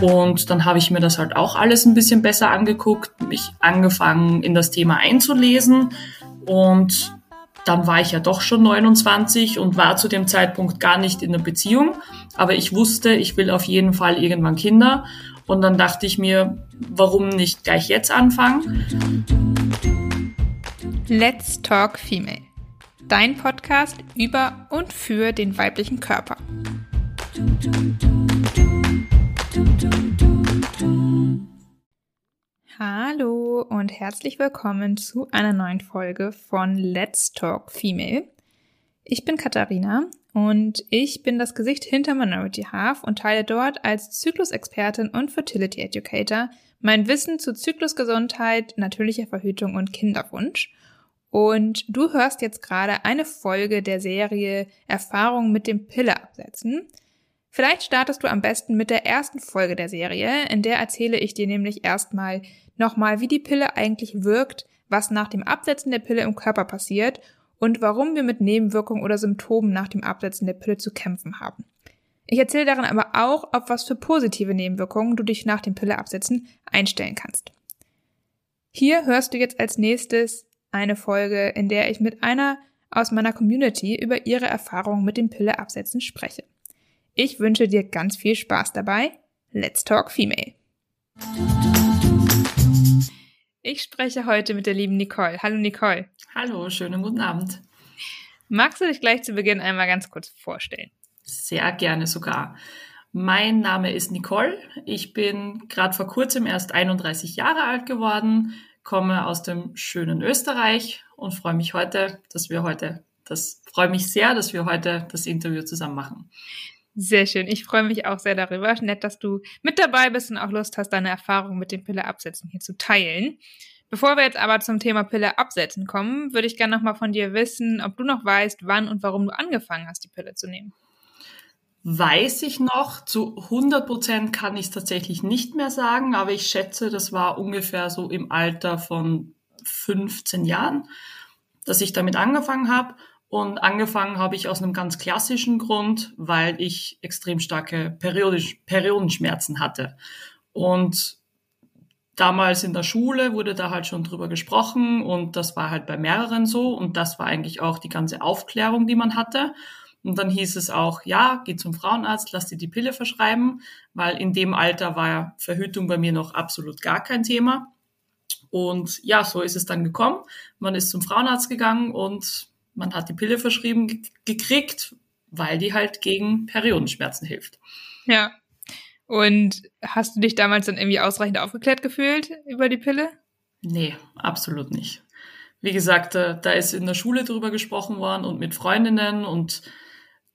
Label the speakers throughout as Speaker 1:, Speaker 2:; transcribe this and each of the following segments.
Speaker 1: Und dann habe ich mir das halt auch alles ein bisschen besser angeguckt, mich angefangen in das Thema einzulesen und dann war ich ja doch schon 29 und war zu dem Zeitpunkt gar nicht in einer Beziehung. Aber ich wusste, ich will auf jeden Fall irgendwann Kinder. Und dann dachte ich mir, warum nicht gleich jetzt anfangen?
Speaker 2: Let's Talk Female. Dein Podcast über und für den weiblichen Körper. Hallo und herzlich willkommen zu einer neuen Folge von Let's Talk Female. Ich bin Katharina und ich bin das Gesicht hinter Minority Half und teile dort als Zyklusexpertin und Fertility Educator mein Wissen zu Zyklusgesundheit, natürlicher Verhütung und Kinderwunsch. Und du hörst jetzt gerade eine Folge der Serie Erfahrung mit dem Pille absetzen. Vielleicht startest du am besten mit der ersten Folge der Serie, in der erzähle ich dir nämlich erstmal nochmal, wie die Pille eigentlich wirkt, was nach dem Absetzen der Pille im Körper passiert und warum wir mit Nebenwirkungen oder Symptomen nach dem Absetzen der Pille zu kämpfen haben. Ich erzähle darin aber auch, auf was für positive Nebenwirkungen du dich nach dem Pille absetzen einstellen kannst. Hier hörst du jetzt als nächstes eine Folge, in der ich mit einer aus meiner Community über ihre Erfahrungen mit dem Pille absetzen spreche. Ich wünsche dir ganz viel Spaß dabei. Let's Talk Female. Ich spreche heute mit der lieben Nicole. Hallo Nicole.
Speaker 1: Hallo, schönen guten Abend.
Speaker 2: Magst du dich gleich zu Beginn einmal ganz kurz vorstellen?
Speaker 1: Sehr gerne sogar. Mein Name ist Nicole. Ich bin gerade vor kurzem erst 31 Jahre alt geworden, komme aus dem schönen Österreich und freue mich heute, dass wir heute, das freue mich sehr, dass wir heute das Interview zusammen machen.
Speaker 2: Sehr schön. Ich freue mich auch sehr darüber. Nett, dass du mit dabei bist und auch Lust hast, deine Erfahrungen mit dem Pille absetzen hier zu teilen. Bevor wir jetzt aber zum Thema Pille absetzen kommen, würde ich gerne nochmal von dir wissen, ob du noch weißt, wann und warum du angefangen hast, die Pille zu nehmen.
Speaker 1: Weiß ich noch. Zu 100 Prozent kann ich es tatsächlich nicht mehr sagen, aber ich schätze, das war ungefähr so im Alter von 15 Jahren, dass ich damit angefangen habe. Und angefangen habe ich aus einem ganz klassischen Grund, weil ich extrem starke Periodisch, Periodenschmerzen hatte. Und damals in der Schule wurde da halt schon drüber gesprochen und das war halt bei mehreren so und das war eigentlich auch die ganze Aufklärung, die man hatte. Und dann hieß es auch, ja, geh zum Frauenarzt, lass dir die Pille verschreiben, weil in dem Alter war Verhütung bei mir noch absolut gar kein Thema. Und ja, so ist es dann gekommen. Man ist zum Frauenarzt gegangen und man hat die Pille verschrieben gekriegt, weil die halt gegen Periodenschmerzen hilft.
Speaker 2: Ja. Und hast du dich damals dann irgendwie ausreichend aufgeklärt gefühlt über die Pille?
Speaker 1: Nee, absolut nicht. Wie gesagt, da, da ist in der Schule drüber gesprochen worden und mit Freundinnen und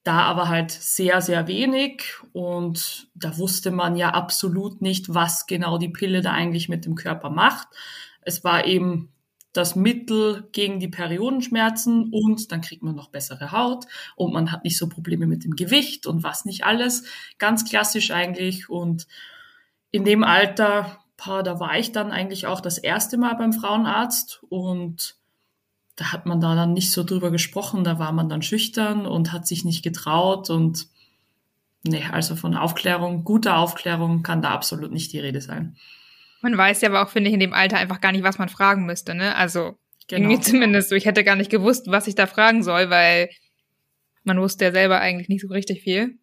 Speaker 1: da aber halt sehr, sehr wenig. Und da wusste man ja absolut nicht, was genau die Pille da eigentlich mit dem Körper macht. Es war eben das Mittel gegen die Periodenschmerzen und dann kriegt man noch bessere Haut und man hat nicht so Probleme mit dem Gewicht und was nicht alles. Ganz klassisch eigentlich. Und in dem Alter, da war ich dann eigentlich auch das erste Mal beim Frauenarzt und da hat man da dann nicht so drüber gesprochen, da war man dann schüchtern und hat sich nicht getraut und nee, also von Aufklärung, guter Aufklärung kann da absolut nicht die Rede sein.
Speaker 2: Man weiß ja aber auch, finde ich, in dem Alter einfach gar nicht, was man fragen müsste, ne? Also genau. irgendwie zumindest so. Ich hätte gar nicht gewusst, was ich da fragen soll, weil man wusste ja selber eigentlich nicht so richtig viel.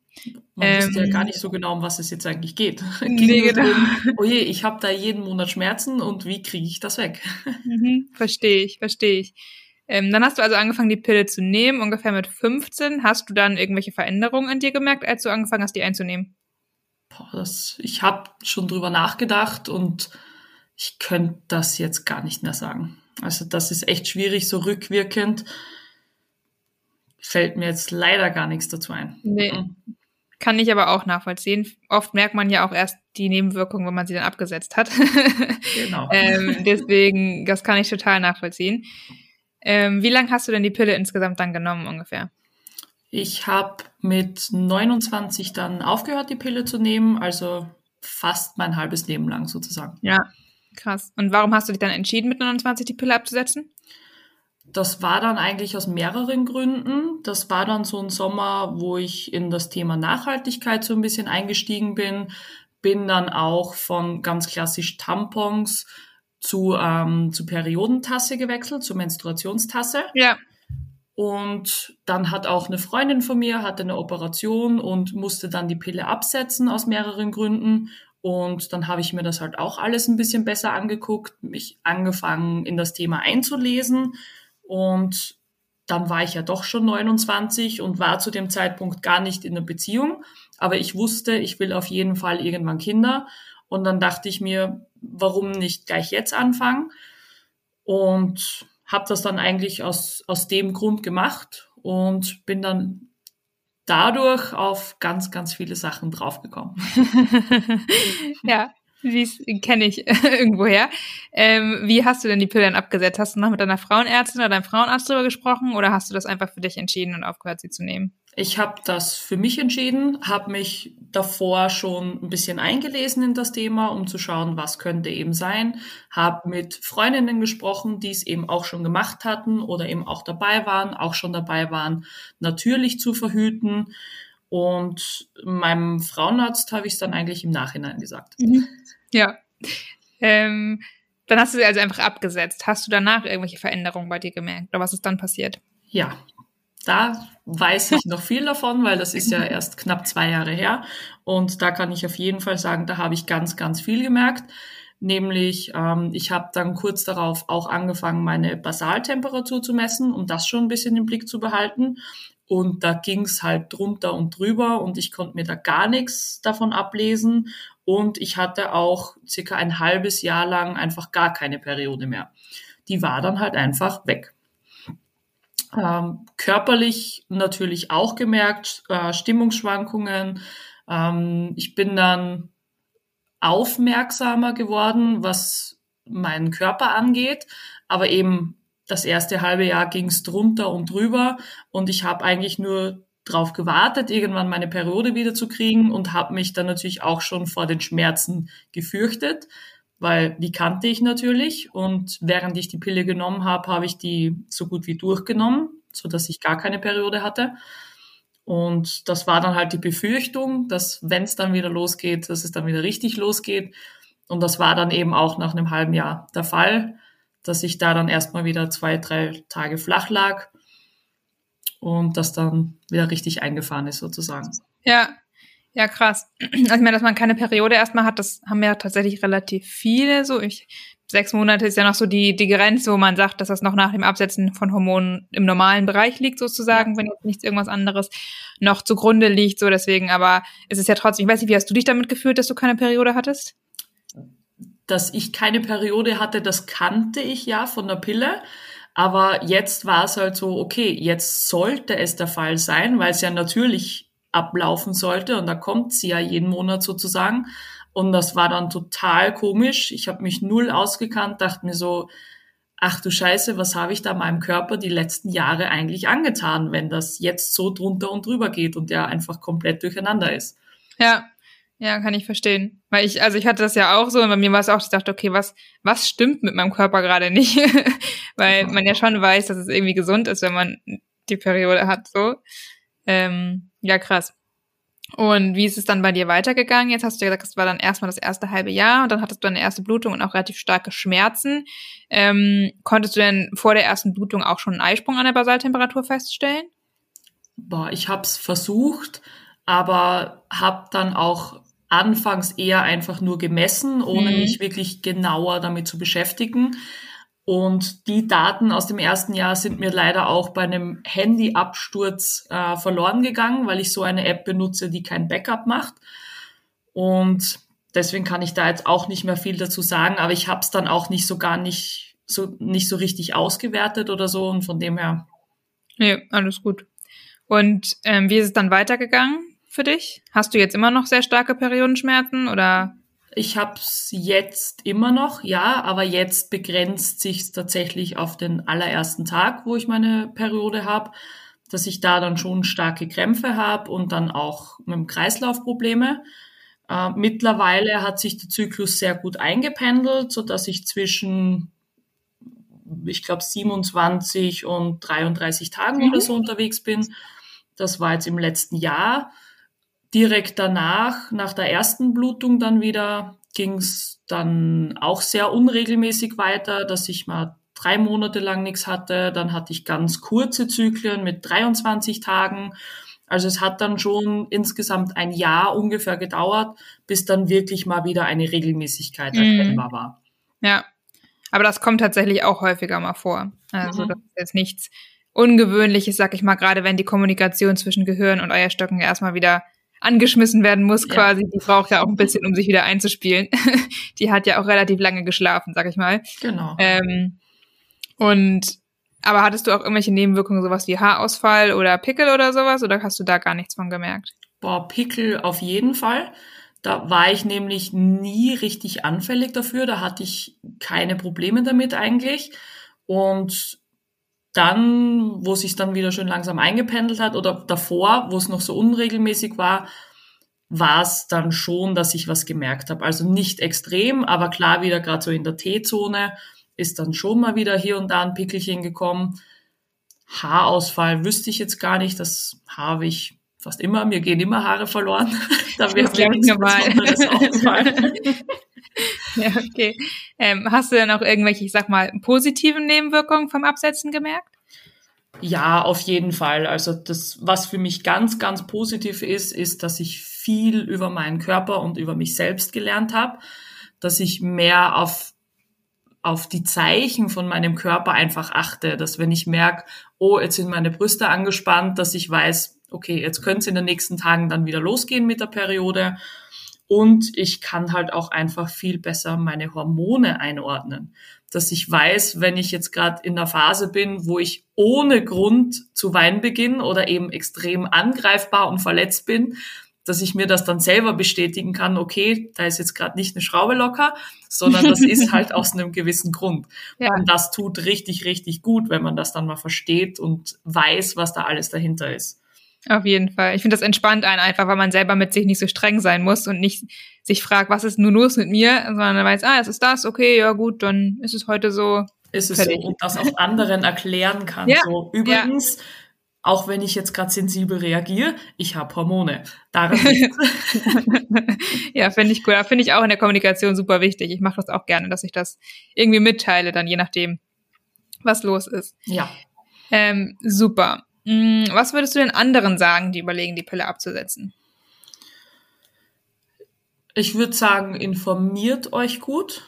Speaker 1: Man ähm, wusste ja gar nicht so genau, um was es jetzt eigentlich geht. Nee, genau. oh je, ich habe da jeden Monat Schmerzen und wie kriege ich das weg?
Speaker 2: Mhm, verstehe ich, verstehe ich. Ähm, dann hast du also angefangen, die Pille zu nehmen, ungefähr mit 15. Hast du dann irgendwelche Veränderungen an dir gemerkt, als du angefangen hast, die einzunehmen?
Speaker 1: boah, das, ich habe schon drüber nachgedacht und ich könnte das jetzt gar nicht mehr sagen. Also das ist echt schwierig, so rückwirkend fällt mir jetzt leider gar nichts dazu ein.
Speaker 2: Nee. Mhm. Kann ich aber auch nachvollziehen. Oft merkt man ja auch erst die Nebenwirkungen, wenn man sie dann abgesetzt hat. genau. ähm, deswegen, das kann ich total nachvollziehen. Ähm, wie lange hast du denn die Pille insgesamt dann genommen ungefähr?
Speaker 1: Ich habe mit 29 dann aufgehört, die Pille zu nehmen, also fast mein halbes Leben lang sozusagen.
Speaker 2: Ja, krass. Und warum hast du dich dann entschieden, mit 29 die Pille abzusetzen?
Speaker 1: das war dann eigentlich aus mehreren Gründen. Das war dann so ein Sommer, wo ich in das Thema Nachhaltigkeit so ein bisschen eingestiegen bin. Bin dann auch von ganz klassisch Tampons zu, ähm, zu Periodentasse gewechselt, zur Menstruationstasse.
Speaker 2: Ja.
Speaker 1: Und dann hat auch eine Freundin von mir, hatte eine Operation und musste dann die Pille absetzen aus mehreren Gründen. Und dann habe ich mir das halt auch alles ein bisschen besser angeguckt, mich angefangen in das Thema einzulesen. Und dann war ich ja doch schon 29 und war zu dem Zeitpunkt gar nicht in einer Beziehung. Aber ich wusste, ich will auf jeden Fall irgendwann Kinder. Und dann dachte ich mir, warum nicht gleich jetzt anfangen? Und habe das dann eigentlich aus, aus dem Grund gemacht und bin dann dadurch auf ganz, ganz viele Sachen draufgekommen.
Speaker 2: ja, wie kenne ich irgendwoher. Ähm, wie hast du denn die Pillen abgesetzt? Hast du noch mit deiner Frauenärztin oder deinem Frauenarzt darüber gesprochen oder hast du das einfach für dich entschieden und aufgehört, sie zu nehmen?
Speaker 1: Ich habe das für mich entschieden, habe mich davor schon ein bisschen eingelesen in das Thema, um zu schauen, was könnte eben sein. Habe mit Freundinnen gesprochen, die es eben auch schon gemacht hatten oder eben auch dabei waren, auch schon dabei waren, natürlich zu verhüten. Und meinem Frauenarzt habe ich es dann eigentlich im Nachhinein gesagt.
Speaker 2: Mhm. Ja. Ähm, dann hast du sie also einfach abgesetzt. Hast du danach irgendwelche Veränderungen bei dir gemerkt? Oder was ist dann passiert?
Speaker 1: Ja, da weiß ich noch viel davon, weil das ist ja erst knapp zwei Jahre her. Und da kann ich auf jeden Fall sagen, da habe ich ganz, ganz viel gemerkt. Nämlich, ähm, ich habe dann kurz darauf auch angefangen, meine Basaltemperatur zu messen, um das schon ein bisschen im Blick zu behalten. Und da ging's halt drunter und drüber und ich konnte mir da gar nichts davon ablesen. Und ich hatte auch circa ein halbes Jahr lang einfach gar keine Periode mehr. Die war dann halt einfach weg. Ähm, körperlich natürlich auch gemerkt, äh, Stimmungsschwankungen. Ähm, ich bin dann aufmerksamer geworden, was meinen Körper angeht, aber eben das erste halbe Jahr ging es drunter und drüber. Und ich habe eigentlich nur drauf gewartet, irgendwann meine Periode wieder zu kriegen und habe mich dann natürlich auch schon vor den Schmerzen gefürchtet weil die kannte ich natürlich und während ich die Pille genommen habe, habe ich die so gut wie durchgenommen, so dass ich gar keine Periode hatte. Und das war dann halt die Befürchtung, dass wenn es dann wieder losgeht, dass es dann wieder richtig losgeht. Und das war dann eben auch nach einem halben Jahr der Fall, dass ich da dann erstmal wieder zwei, drei Tage flach lag und das dann wieder richtig eingefahren ist sozusagen.
Speaker 2: Ja, ja, krass. Also ich meine, dass man keine Periode erstmal hat, das haben ja tatsächlich relativ viele. So, ich sechs Monate ist ja noch so die, die Grenze, wo man sagt, dass das noch nach dem Absetzen von Hormonen im normalen Bereich liegt, sozusagen, wenn jetzt nichts irgendwas anderes noch zugrunde liegt. So, deswegen, aber es ist ja trotzdem, ich weiß nicht, wie hast du dich damit gefühlt, dass du keine Periode hattest?
Speaker 1: Dass ich keine Periode hatte, das kannte ich ja von der Pille. Aber jetzt war es halt so, okay, jetzt sollte es der Fall sein, weil es ja natürlich ablaufen sollte. Und da kommt sie ja jeden Monat sozusagen. Und das war dann total komisch. Ich habe mich null ausgekannt, dachte mir so, ach du Scheiße, was habe ich da meinem Körper die letzten Jahre eigentlich angetan, wenn das jetzt so drunter und drüber geht und der einfach komplett durcheinander ist.
Speaker 2: Ja, ja, kann ich verstehen. Weil ich, also ich hatte das ja auch so und bei mir war es auch, ich dachte, okay, was, was stimmt mit meinem Körper gerade nicht? Weil man ja schon weiß, dass es irgendwie gesund ist, wenn man die Periode hat, so. Ähm, ja, krass. Und wie ist es dann bei dir weitergegangen? Jetzt hast du ja gesagt, es war dann erstmal das erste halbe Jahr und dann hattest du eine erste Blutung und auch relativ starke Schmerzen. Ähm, konntest du denn vor der ersten Blutung auch schon einen Eisprung an der Basaltemperatur feststellen?
Speaker 1: Boah, ich habe es versucht, aber habe dann auch anfangs eher einfach nur gemessen, ohne mhm. mich wirklich genauer damit zu beschäftigen. Und die Daten aus dem ersten Jahr sind mir leider auch bei einem Handyabsturz äh, verloren gegangen, weil ich so eine App benutze, die kein Backup macht. Und deswegen kann ich da jetzt auch nicht mehr viel dazu sagen, aber ich habe es dann auch nicht so gar nicht so nicht so richtig ausgewertet oder so und von dem her.
Speaker 2: Ja, alles gut. Und ähm, wie ist es dann weitergegangen für dich? Hast du jetzt immer noch sehr starke Periodenschmerzen oder?
Speaker 1: Ich habe es jetzt immer noch, ja, aber jetzt begrenzt sich tatsächlich auf den allerersten Tag, wo ich meine Periode habe, dass ich da dann schon starke Krämpfe habe und dann auch mit dem Kreislauf Probleme. Äh, mittlerweile hat sich der Zyklus sehr gut eingependelt, so dass ich zwischen ich glaube, 27 und 33 Tagen
Speaker 2: Mhm.
Speaker 1: oder so unterwegs bin. Das war jetzt im letzten Jahr. Direkt danach, nach der ersten Blutung dann wieder, ging es dann auch sehr unregelmäßig weiter, dass ich mal drei Monate lang nichts hatte. Dann hatte ich ganz kurze Zyklen mit 23 Tagen. Also es hat dann schon insgesamt ein Jahr ungefähr gedauert, bis dann wirklich mal wieder eine Regelmäßigkeit
Speaker 2: Mhm.
Speaker 1: erkennbar war.
Speaker 2: Ja. Aber das kommt tatsächlich auch häufiger mal vor. Also
Speaker 1: Mhm.
Speaker 2: das ist jetzt nichts Ungewöhnliches, sag ich mal, gerade wenn die Kommunikation zwischen Gehirn und Eierstöcken erstmal wieder angeschmissen werden muss,
Speaker 1: Ja.
Speaker 2: quasi. Die braucht ja auch ein bisschen, um sich wieder einzuspielen. die hat ja auch relativ lange geschlafen, sag ich mal.
Speaker 1: Genau.
Speaker 2: Ähm, und aber hattest du auch irgendwelche Nebenwirkungen, sowas wie Haarausfall oder Pickel oder sowas, oder hast du da gar nichts von gemerkt?
Speaker 1: Boah, Pickel auf jeden Fall. Da war ich nämlich nie richtig anfällig dafür. Da hatte ich keine Probleme damit eigentlich. Und dann, wo sich dann wieder schön langsam eingependelt hat oder davor, wo es noch so unregelmäßig war, war es dann schon, dass ich was gemerkt habe. Also nicht extrem, aber klar wieder gerade so in der T-Zone ist dann schon mal wieder hier und da ein Pickelchen gekommen. Haarausfall wüsste ich jetzt gar nicht. Das habe ich fast immer. Mir gehen immer Haare verloren. da wäre mir
Speaker 2: ich
Speaker 1: nichts. Besonderes.
Speaker 2: Ja, okay. Ähm, hast du denn auch irgendwelche, ich sag mal, positiven Nebenwirkungen vom Absetzen gemerkt?
Speaker 1: Ja, auf jeden Fall. Also das, was für mich ganz, ganz positiv ist, ist, dass ich viel über meinen Körper und über mich selbst gelernt habe, dass ich mehr auf auf die Zeichen von meinem Körper einfach achte, dass wenn ich merke, oh, jetzt sind meine Brüste angespannt, dass ich weiß, okay, jetzt könnte es in den nächsten Tagen dann wieder losgehen mit der Periode. Und ich kann halt auch einfach viel besser meine Hormone einordnen. Dass ich weiß, wenn ich jetzt gerade in der Phase bin, wo ich ohne Grund zu weinen beginne oder eben extrem angreifbar und verletzt bin, dass ich mir das dann selber bestätigen kann, okay, da ist jetzt gerade nicht eine Schraube locker, sondern das ist halt aus einem gewissen Grund.
Speaker 2: Ja.
Speaker 1: Und das tut richtig, richtig gut, wenn man das dann mal versteht und weiß, was da alles dahinter ist.
Speaker 2: Auf jeden Fall. Ich finde das entspannt einen einfach, weil man selber mit sich nicht so streng sein muss und nicht sich fragt, was ist nun los mit mir, sondern man weiß, ah, es ist das, okay, ja gut, dann ist es heute so.
Speaker 1: Ist es
Speaker 2: Fertig.
Speaker 1: so und das auch anderen erklären kann.
Speaker 2: Ja,
Speaker 1: So übrigens, auch wenn ich jetzt gerade sensibel reagiere, ich habe Hormone. Daran
Speaker 2: ja, finde ich cool. Finde ich auch in der Kommunikation super wichtig. Ich mache das auch gerne, dass ich das irgendwie mitteile, dann je nachdem, was los ist.
Speaker 1: ja.
Speaker 2: Ähm, super. Hm, was würdest du den anderen sagen, die überlegen, die Pille abzusetzen?
Speaker 1: Ich würde sagen, informiert euch gut.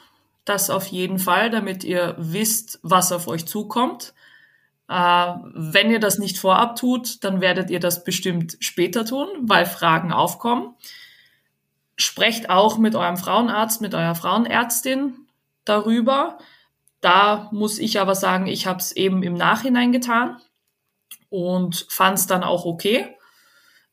Speaker 1: Das auf jeden Fall, damit ihr wisst, was auf euch zukommt. Äh, wenn ihr das nicht vorab tut, dann werdet ihr das bestimmt später tun, weil Fragen aufkommen. Sprecht auch mit eurem Frauenarzt, mit eurer Frauenärztin darüber. Da muss ich aber sagen, ich habe es eben im Nachhinein getan und fand es dann auch okay.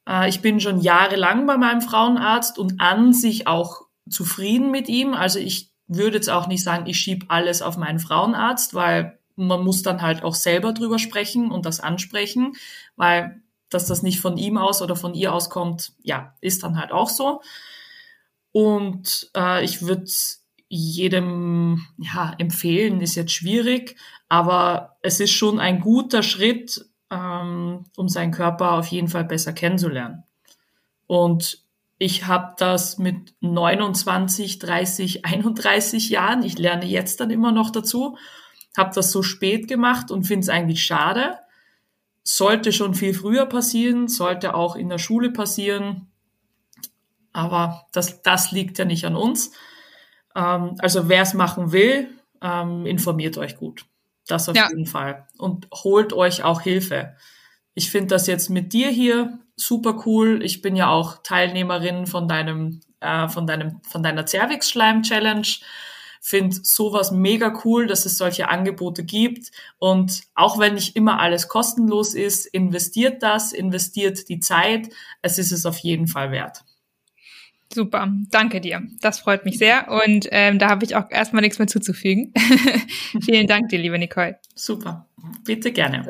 Speaker 1: Äh, ich bin schon jahrelang bei meinem Frauenarzt und an sich auch zufrieden mit ihm. Also ich würde jetzt auch nicht sagen, ich schieb alles auf meinen Frauenarzt, weil man muss dann halt auch selber drüber sprechen und das ansprechen, weil dass das nicht von ihm aus oder von ihr aus kommt, ja, ist dann halt auch so. Und äh, ich würde jedem ja, empfehlen, ist jetzt schwierig, aber es ist schon ein guter Schritt, ähm, um seinen Körper auf jeden Fall besser kennenzulernen. Und ich habe das mit 29, 30, 31 Jahren, ich lerne jetzt dann immer noch dazu, habe das so spät gemacht und finde es eigentlich schade. Sollte schon viel früher passieren, sollte auch in der Schule passieren, aber das, das liegt ja nicht an uns. Ähm, also wer es machen will, ähm, informiert euch gut. Das auf
Speaker 2: Ja.
Speaker 1: jeden Fall. Und holt euch auch Hilfe. Ich finde das jetzt mit dir hier super cool. Ich bin ja auch Teilnehmerin von deinem, äh, von deinem, von deiner Cervix-Schleim-Challenge. Finde sowas mega cool, dass es solche Angebote gibt. Und auch wenn nicht immer alles kostenlos ist, investiert das, investiert die Zeit. Es ist es auf jeden Fall wert.
Speaker 2: Super, danke dir. Das freut mich sehr und ähm, da habe ich auch erstmal nichts mehr zuzufügen. Vielen Dank dir, liebe Nicole.
Speaker 1: Super. Bitte gerne.